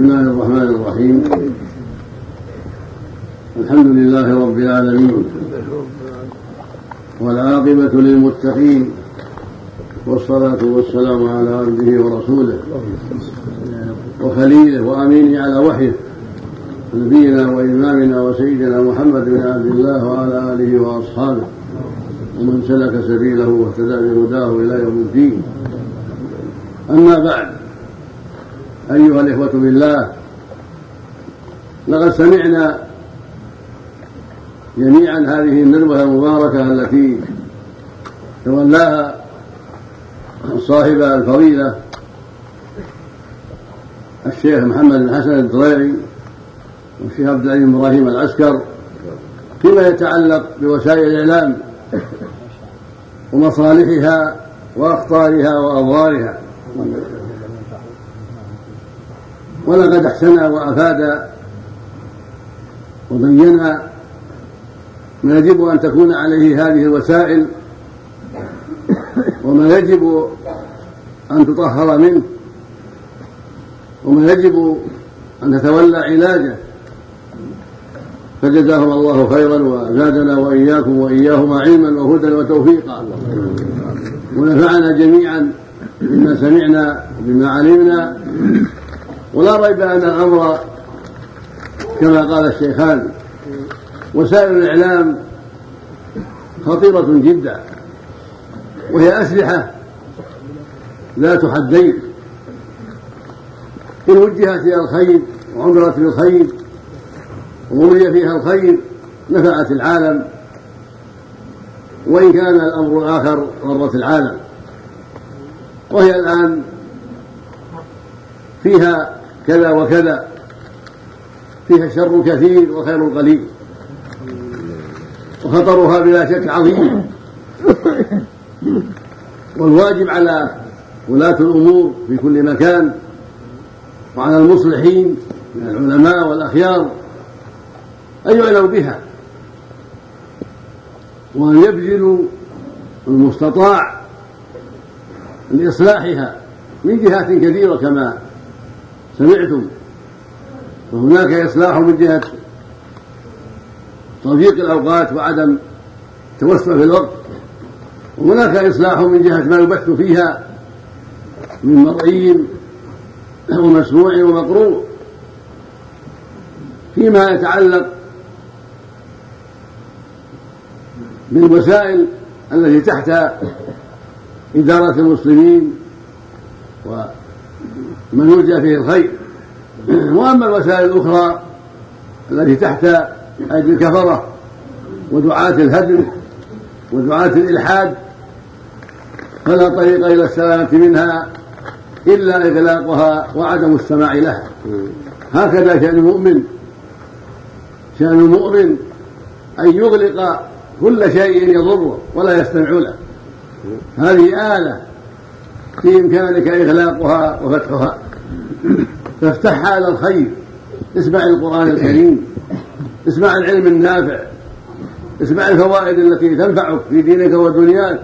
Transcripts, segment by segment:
بسم الله الرحمن الرحيم الحمد لله رب العالمين والعاقبة للمتقين والصلاة والسلام على عبده ورسوله وخليله وأمينه على وحيه نبينا وإمامنا وسيدنا محمد بن عبد الله وعلى آله وأصحابه ومن سلك سبيله واهتدى بهداه إلى يوم الدين أما بعد أيها الإخوة بالله لقد سمعنا جميعا هذه الندوة المباركة التي تولاها صاحب الفضيلة الشيخ محمد بن حسن الدريعي والشيخ عبد العليم إبراهيم العسكر فيما يتعلق بوسائل الإعلام ومصالحها وأخطارها واضرارها ولقد احسن وأفاد وبين ما يجب أن تكون عليه هذه الوسائل وما يجب أن تطهر منه وما يجب أن تتولى علاجه. فجزاهم الله خيرا وزادنا وإياكم وإياهما علما وهدى وتوفيقا. ونفعنا جميعا بما سمعنا بما علمنا. ولا ريب أن الامر كما قال الشيخان وسائل الإعلام خطيرة جدا وهي أسلحة ذات حدين إن وجهت إلى الخير وعمرت بالخير وولي فيها الخير نفعت العالم وإن كان الأمر الآخر ضرت العالم. وهي الآن فيها كذا وكذا. فيها الشر كثير وخير قليل. وخطرها بلا شك عظيم. والواجب على ولاة الأمور في كل مكان وعلى المصلحين من العلماء والأخيار أن يعنوا بها. وأن يبذلوا المستطاع لإصلاحها من جهات كثيرة كما سمعتم. فهناك إصلاح من جهة تضييق الأوقات وعدم التوسع في الوقت. وهناك إصلاح من جهة ما يبث فيها من مرئي ومسموع ومقروء فيما يتعلق بالوسائل التي تحت إدارة المسلمين ومن يرجى فيه الخير. وأما الوسائل الأخرى التي تحت أيدي الكفرة ودعاة الهدم ودعاة الإلحاد فلا طريق إلى السلامة منها إلا إغلاقها وعدم السماع لها. هكذا شأن المؤمن شأن المؤمن أن يغلق كل شيء يضره ولا يستمع له. هذه آلة في إمكانك إغلاقها وفتحها. فافتحها على الخير. اسمع القرآن الكريم. اسمع العلم النافع. اسمع الفوائد التي تنفعك في دينك ودنياك.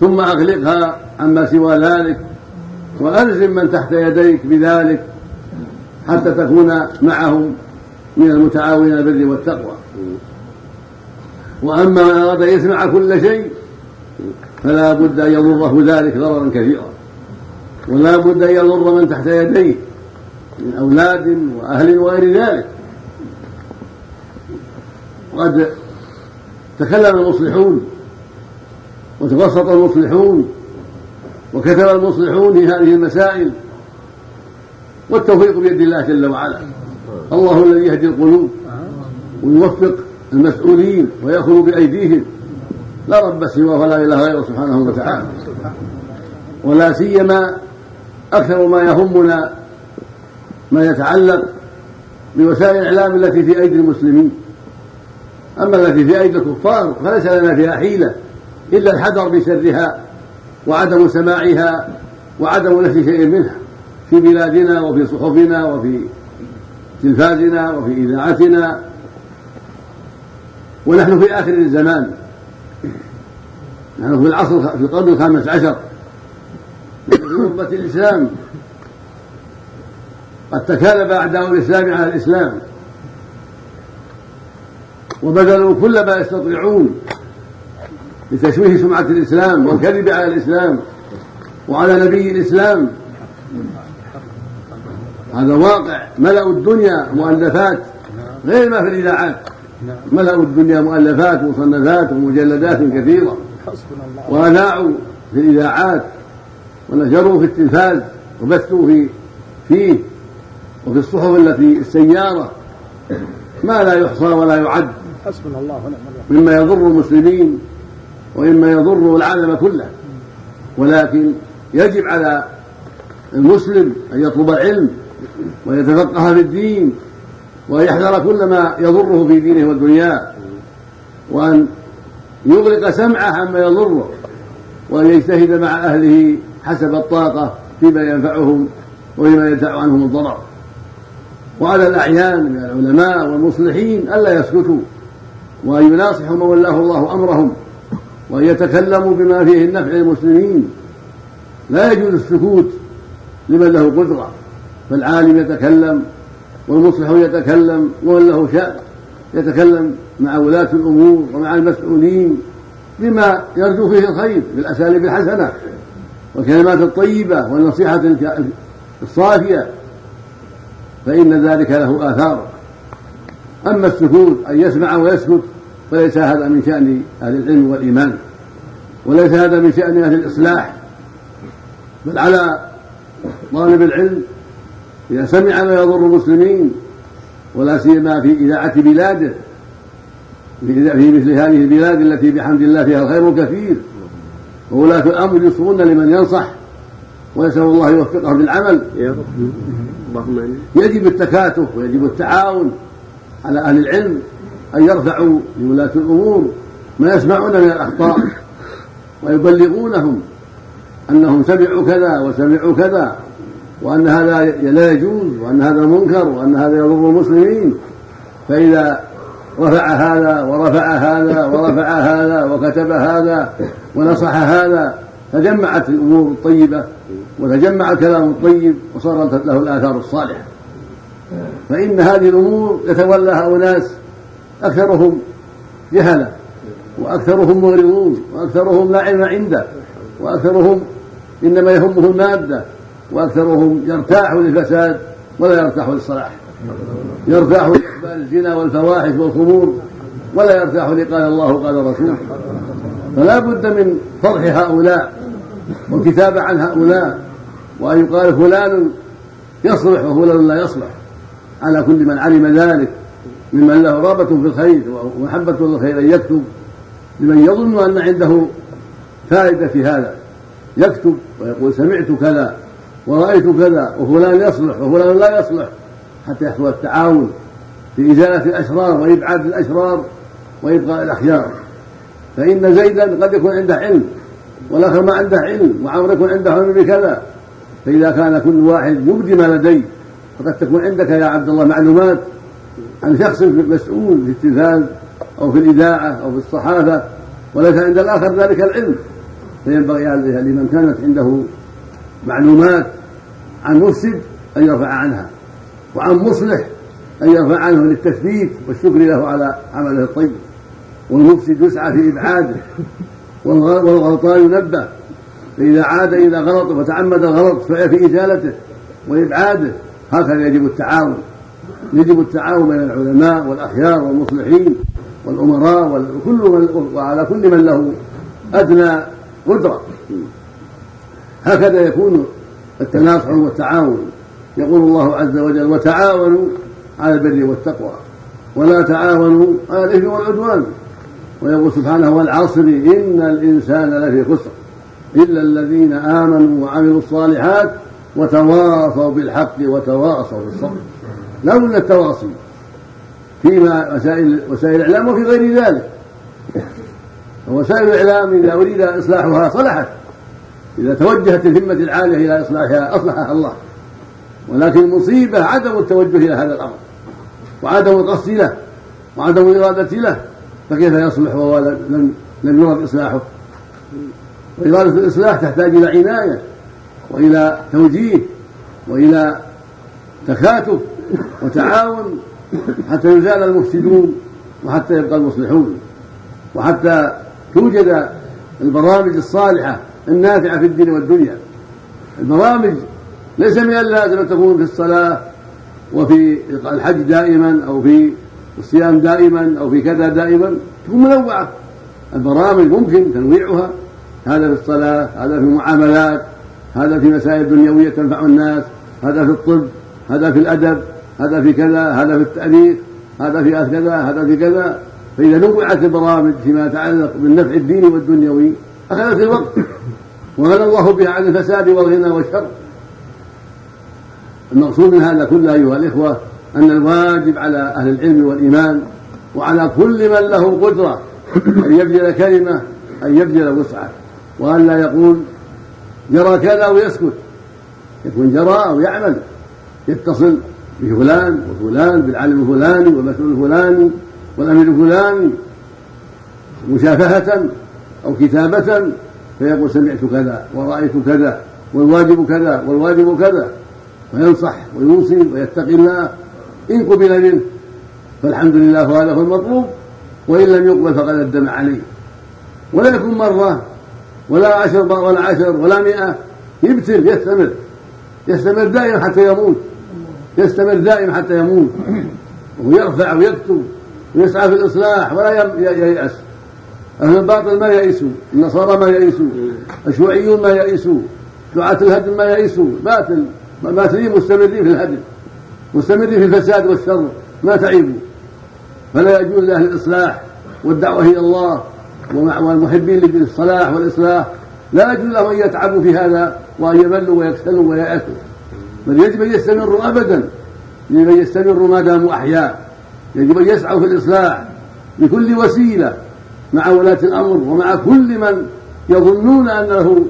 ثم أغلقها عما سوى ذلك. وألزم من تحت يديك بذلك حتى تكون معهم من المتعاونين البر والتقوى. وأما من أراد أن يسمع كل شيء فلا بد أن يضره ذلك ضررا كثيرا ولا بد أن يضر من تحت يديه من أولاد وأهل وغير ذلك. وقد تكلم المصلحون وتوسط المصلحون وكتب المصلحون في هذه المسائل والتوفيق بيد الله جل وعلا. الله الذي يهدي القلوب ويوفق المسؤولين ويأخذ بأيديهم. لا رب سواه ولا إله غيره سبحانه وتعالى. ولا سيما أكثر ما يهمنا ما يتعلق بوسائل الإعلام التي في أيدي المسلمين. أما التي في أيدي الكفار فليس لنا فيها حيلة إلا الحذر بشرها وعدم سماعها وعدم نفي شيء منها في بلادنا وفي صحفنا وفي تلفازنا وفي إذاعتنا. ونحن في آخر الزمان. نحن في العصر في القرن الخامس عشر. غربة الإسلام. قد تكالب أعداء الإسلام على الإسلام. وبذلوا كل ما يستطيعون لتشويه سمعة الإسلام والكذب على الإسلام وعلى نبي الإسلام. هذا واقع. ملأوا الدنيا مؤلفات. غير ما في الإذاعات. ملأوا الدنيا مؤلفات ومصنفات ومجلدات كثيرة. وأذاعوا في الإذاعات ونشروا في التلفاز وبثوا في فيه وفي الصحف التي السيارة. ما لا يحصى ولا يعد. حسبنا الله ونعم مما يضر المسلمين ومما يضر العالم كله. ولكن يجب على المسلم أن يطلب العلم ويتفقه في الدين وأن يحذر كل ما يضره في دينه ودنياه وأن يغلق سمعه عما يضره وأن يجتهد مع أهله حسب الطاقة فيما ينفعهم وفيما يدفع عنهم الضرر. وعلى الأعيان من العلماء والمصلحين ألا يسكتوا وأن يناصحوا من ولاه الله أمرهم وأن يتكلموا بما فيه النفع للمسلمين. لا يجوز السكوت لمن له قدرة فالعالم يتكلم والمصلح يتكلم ومن له شأن. يتكلم مع ولاة الأمور ومع المسؤولين بما يرجو فيه الخير بالأساليب الحسنة والكلمات الطيبة والنصيحة الصافية فإن ذلك له آثار. أما السكوت أن يسمع ويسكت فليس هذا من شأن أهل العلم والإيمان وليس هذا من شأن أهل الإصلاح. بل على طالب العلم إذا سمع ما يضر المسلمين ولا سيما في إذاعة بلاده في مثل هذه البلاد التي بحمد الله فيها الخير الكثير. وولاة الأمر يصرون لمن ينصح ويسأل الله يوفقهم بالعمل يجب التكاتف ويجب التعاون على أهل العلم أن يرفعوا لولاة الأمور ما يسمعون من الأخطاء ويبلغونهم أنهم سمعوا كذا وسمعوا كذا. وأن هذا لا يجوز وأن هذا منكر وأن هذا يضر المسلمين. فإذا رفع هذا ورفع هذا ورفع هذا وكتب هذا ونصح هذا تجمعت الأمور الطيبة وتجمع الكلام الطيب وصارت له الآثار الصالحة. فإن هذه الأمور يتولاها أناس أكثرهم جهلة وأكثرهم مغرضون وأكثرهم لا علم عنده وأكثرهم إنما يهمه المادة. وأكثرهم يرتاح للفساد ولا يرتاح للصلاح. يرتاح لإقبال الزنا والفواحش والخمور ولا يرتاح لقال الله قال رسوله فلا بد من فرح هؤلاء والكتابة عن هؤلاء وأن يقال فلان يصلح وفلان لا يصلح. على كل من علم ذلك ممن له رغبة في الخير ومحبة للخير أن يكتب. لمن يظن أن عنده فائدة في هذا يكتب ويقول سمعت كذا. ورأيت كذا وفلان يصلح وفلان لا يصلح حتى يحصل التعاون في إزالة الأشرار وإبعاد الأشرار وإبقاء الأخيار. فإن زيدا قد يكون عنده علم والآخر ما عنده علم وعمر يكون عنده علم بكذا. فإذا كان كل واحد يبدي ما لديه فقد تكون عندك يا عبد الله معلومات عن شخص مسؤول في التلفاز أو في الإذاعة أو في الصحافة وليس عند الآخر ذلك العلم. فينبغي لمن كانت عنده معلومات عن مفسد أن يرفع عنها وعن مصلح أن يرفع عنه للتثبيت والشكر له على عمله الطيب. والمفسد يسعى في إبعاده والغلطان ينبه. فإذا عاد إلى غلط وتعمد الغلط سعي في إزالته وإبعاده. هكذا يجب التعاون. يجب التعاون بين العلماء والأخيار والمصلحين والأمراء وكل من وعلى كل من له أدنى قدرة. هكذا يكون التناصح والتعاون. يقول الله عز وجل وتعاونوا على البر والتقوى ولا تعاونوا على الإثم والعدوان. ويقول سبحانه والعصر إن الإنسان لفي خسر إلا الذين آمنوا وعملوا الصالحات وتواصوا بالحق وتواصوا بالصبر. لولا التواصي فيما وسائل وسائل الإعلام وفي غير ذلك. وسائل الإعلام إذا أريد إصلاحها صلحت. إذا توجهت الهمة العالية إلى إصلاحها أصلحها الله. ولكن المصيبة عدم التوجه إلى هذا الأمر وعدم القصد له وعدم الإرادة له فكيف يصلح وهو لم لم يرد إصلاحه؟ وإرادة الإصلاح تحتاج إلى عناية وإلى توجيه وإلى تكاتف وتعاون حتى يزال المفسدون وحتى يبقى المصلحون وحتى توجد البرامج الصالحة النافعة في الدين والدنيا. البرامج ليس من اللازم أن تكون في الصلاة وفي الحج دائما أو في الصيام دائما أو في كذا دائما. تكون منوعة. البرامج ممكن تنويعها. هذا في الصلاة هذا في المعاملات هذا في مسائل دنيوية تنفع الناس هذا في الطب هذا في الأدب هذا في كذا هذا في التأليف هذا في كذا هذا في كذا. فإذا نوعت البرامج فيما يتعلق بالنفع الديني والدنيوي أخذت الوقت. وغنى الله بها عن الفساد والغنى والشر. المقصود من هذا كله أيها الإخوة أن الواجب على أهل العلم والإيمان وعلى كل من له قدرة أن يبذل كلمة أن يبذل وسعة. وأن لا يقول جرى كذا ويسكت. يكون جرى أو يعمل. يتصل بفلان وفلان بالعالم الفلاني والمسؤول الفلاني والأمير الفلاني. مشافهة. أو كتابة فيقول سمعت كذا ورأيت كذا والواجب كذا والواجب كذا وينصح ويوصي ويتقي الله. إن قبل منه فالحمد لله وهذا هو المطلوب وإن لم يقبل فقد أدم عليه. ولا يكون مرة ولا عشر ولا عشر ولا مئة يبتل يستمر يستمر دائما حتى يموت يستمر دائما حتى يموت. ويرفع ويكتب ويسعى في الإصلاح ولا ييأس. أهل الباطل ما يئسوا النصارى ما يئسوا الشيوعيون ما يئسوا دعاة الهدم ما يئسوا باطل باطلين مستمرين في الهدم مستمرين في الفساد والشر ما تعيبوا. فلا يجوز لأهل الإصلاح والدعوة إلى الله والمحبين للصلاح والإصلاح. لا يجوز لهم أن يتعبوا في هذا وأن يملوا ويكسلوا ويأسوا. بل يجب أن يستمروا أبدا. يجب أن يستمروا ما داموا أحياء. يجب أن يسعوا في الإصلاح بكل وسيلة. مع ولاة الأمر ومع كل من يظنون أن له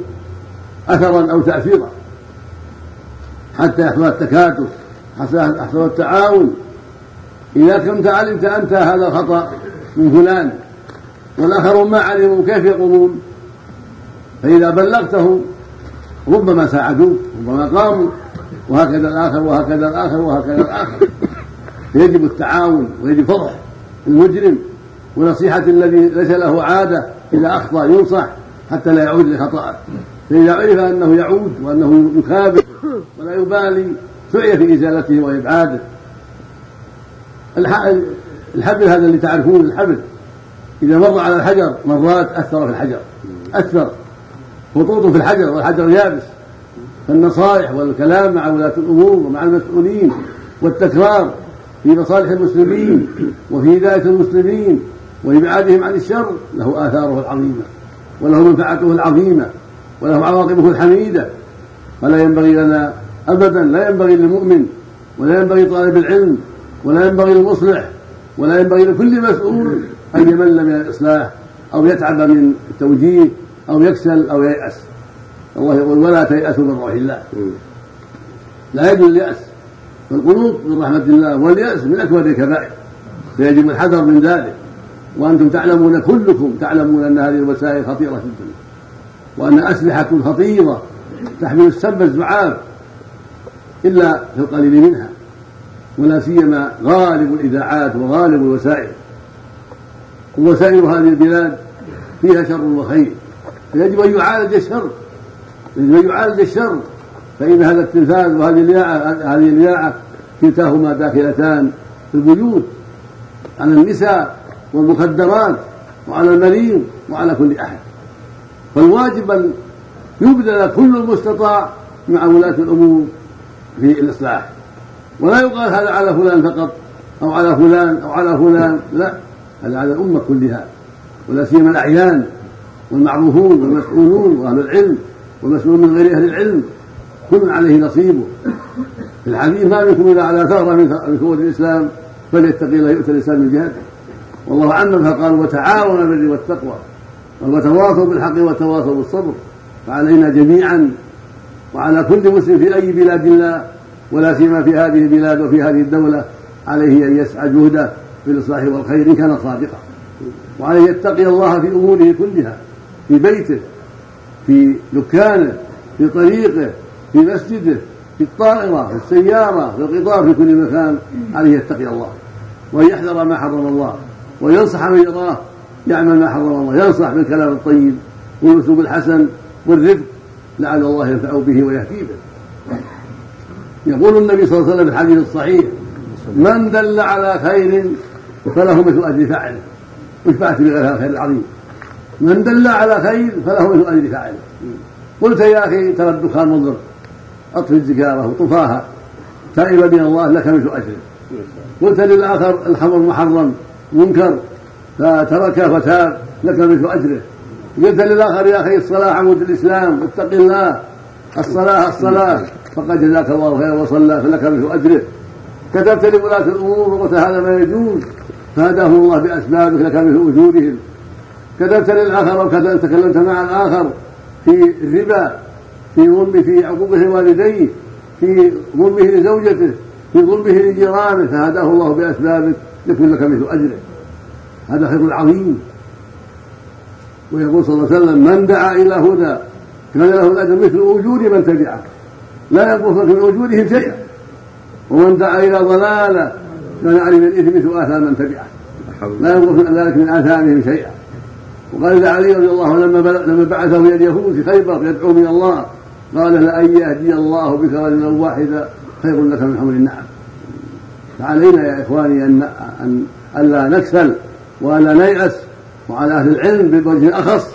أثرا أو تأثيرا. حتى يحصل التكاتف يحصل التعاون. إذا كنت علمت أنت هذا الخطأ من فلان والآخرون ما علموا كيف يقومون؟ فإذا بلغته ربما ساعدوك ربما قاموا. وهكذا الآخر وهكذا الآخر وهكذا الآخر. فيجب التعاون ويجب فضح المجرم. ونصيحة الذي ليس له عادة إذا أخطأ ينصح حتى لا يعود لخطأه. فإذا عرف أنه يعود وأنه يكابر ولا يبالي سعي في إزالته وإبعاده. الحبل هذا اللي تعرفون الحبل. إذا مر على الحجر مرات أثر في الحجر. أثر. خطوط في الحجر والحجر يابس. فالنصائح والكلام مع ولاة الأمور ومع المسؤولين والتكرار في مصالح المسلمين وفي هداية المسلمين وإبعادهم عن الشر له آثاره العظيمة وله منفعته العظيمة وله عواقبه الحميدة. فلا ينبغي لنا أبدا لا ينبغي للمؤمن ولا ينبغي طالب العلم ولا ينبغي للمصلح ولا ينبغي لكل مسؤول أن يمل من الإصلاح أو يتعب من التوجيه أو يكسل أو ييأس. الله يقول ولا تيأسوا من روح الله. لا يجوز اليأس فالقنوط من رحمة الله واليأس من أكبر الكبائر. فيجب الحذر من ذلك. وأنتم تعلمون كلكم تعلمون أن هذه الوسائل خطيرة جدا وأن أسلحة خطيرة تحمل السب الزعاف إلا في القليل منها ولا سيما غالب الإذاعات وغالب الوسائل. ووسائل هذه البلاد فيها شر وخير فيجب أن يعالج الشر يجب أن يعالج الشر فإن هذا التلفاز وهذه الإذاعة هذه الإذاعة كلتاهما داخلتان في البيوت على النساء والمخدرات وعلى المريض وعلى كل أحد. فالواجب أن يبذل كل المستطاع مع ولاة الأمور في الإصلاح. ولا يقال هذا على فلان فقط أو على فلان أو على فلان لا هذا على الأمة كلها ولا سيما الأعيان والمعروفون والمسؤولون وأهل العلم والمسؤول من غير أهل العلم. كل عليه نصيبه. في الحديث ما منكم إلا على ثغرة من ثغور الإسلام فليتقي الله يؤتى الإسلام من جهته. والله عمم فقال وتعاونوا بالبر والتقوى وتواصوا بالحق وتواصوا بالصبر فعلينا جميعا وعلى كل مسلم في أي بلاد الله ولا سيما في هذه البلاد وفي هذه الدولة عليه أن يسعى جهده في الإصلاح والخير إن كان صادقا. وعليه يتقي الله في أموره كلها في بيته في دكانه في طريقه في مسجده في الطائرة في السيارة في القطار في كل مكان عليه يتقي الله وأن يحذر ما حرم الله. وينصح من يراه يعمل ما حرم الله ينصح بالكلام الطيب والأسلوب الحسن والرفق لعل الله ينفع به ويهدي به. يقول النبي صلى الله عليه وسلم في الحديث الصحيح من دل على خير فله مثل أجر فاعله. وش فعلت بغير الخير العظيم. من دل على خير فله مثل أجر فاعله. قلت يا أخي ترى الدخان مضر اطفي الزكاره وطفاها تائبا من الله لك مثل أجره. قلت للآخر الخمر محرم. منكر فتركه فتاب لك مثل أجره. قلت للآخر يا أخي الصلاه عمود الإسلام اتق الله. الصلاه الصلاه فقد جزاك الله خيرا وصلى فلك مثل أجره. كتبت لولاة الأمور وقلت هذا ما يجوز. فهداهم الله بأسبابك لك مثل اجورهم كتبت للآخر أو تكلمت مع الآخر في الربا في ظلم في عقوقه والديه في ظلمه لزوجته في ظلمه لجيرانه. فهداه الله بأسبابك. يكون لك مثل أجره. هذا خير عظيم. ويقول صلى الله عليه وسلم من دعا إلى هدى كان له الأجر مثل اجور من تبعه لا ينقص من اجورهم شيئا. ومن دعا إلى ضلالة كان عليه من الاثم مثل آثام من تبعه. لا ينقص ذلك من آثامهم شيئا. وقال علي رضي الله عنه لما لما بعثه إلى اليهود في خيبر يدعو من الله قال لأن يهدي الله بك رجلا واحدا خير لك من حمر النعم. فعلينا يا إخواني أن أن ألا نكسل وألا نيأس وعلى أهل العلم بوجه أخص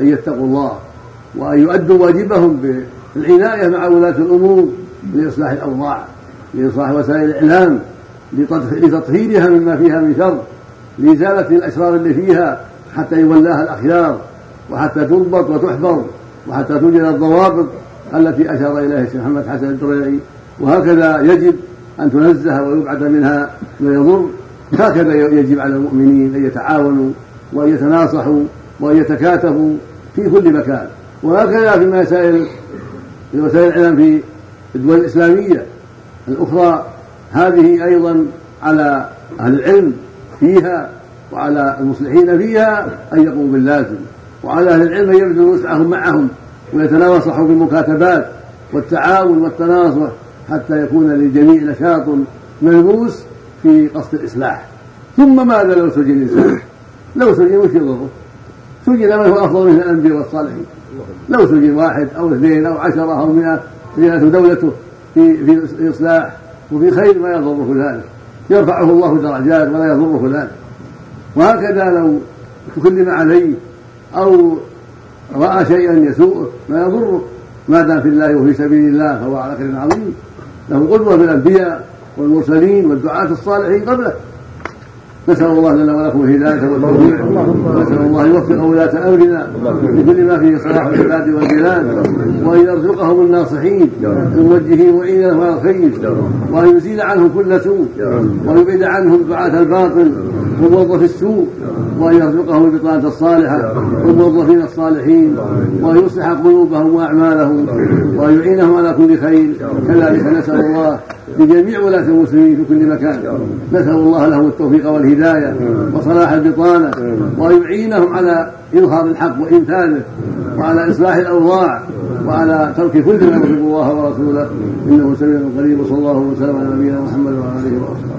أن يتقوا الله وأن يؤدوا واجبهم بالعناية مع ولاة الأمور لإصلاح الأوضاع لإصلاح وسائل الإعلام لتطهيرها مما فيها من شر لإزالة الأشرار اللي فيها حتى يولاها الأخيار وحتى تضبط وتحفظ وحتى توجد الضوابط التي أشار إليها الشيخ محمد حسن الدريعي وهكذا يجب أن تنزه ويبعد منها ما يضر. هكذا يجب على المؤمنين أن يتعاونوا وأن يتناصحوا وأن يتكاتفوا في كل مكان. وهكذا في مسائل في وسائل الإعلام في الدول الإسلامية الأخرى. هذه أيضا على أهل العلم فيها وعلى المصلحين فيها أن يقوموا باللازم. وعلى أهل العلم أن يبذلوا وسعهم معهم ويتناصحوا بالمكاتبات والتعاون والتناصح. حتى يكون للجميع نشاط ملموس في قصد الإصلاح. ثم ماذا لو سجن الإنسان لو سجن وش يضره سجن من هو أفضل من الأنبياء والصالحين. لو سجن واحد أو اثنين أو عشرة أو مئة رجالة دولته في في إصلاح وفي خير ما يضره ذلك. يرفعه الله درجات ولا يضره ذلك. وهكذا لو تكلم عليه أو رأى شيئا يسوءه ما يضره. ما دام في الله وفي سبيل الله؟ فهو على خير عظيم. له قدوة بالأنبياء والمرسلين والدعاة الصالحين قبله. نسأل الله لنا ولكم الهداية والتوفيق. نسأل الله أن يوفق ولاة أمرنا لكل ما فيه صلاح العباد والبلاد وأن يرزقهم الناصحين الموجهين وإلى على الخير وأن يزيل عنهم كل سوء وأن يبعد عنهم دعاة الباطل وموظف السوء وأن يرزقهم البطانة الصالحة والموظفين الصالحين وأن يصلح قلوبهم وأعمالهم وأن يعينهم على كل خير كذلك نسأل الله لجميع ولاة المسلمين في كل مكان. نسأل الله لهم التوفيق والهداية وصلاح البطانة وأن يعينهم على إظهار الحق وإنفاذه وعلى إصلاح الأوضاع وعلى ترك كل ما يحب الله ورسوله. إنه سميع قريب وصلى الله وسلم على نبينا محمد وعلى آله وصحبه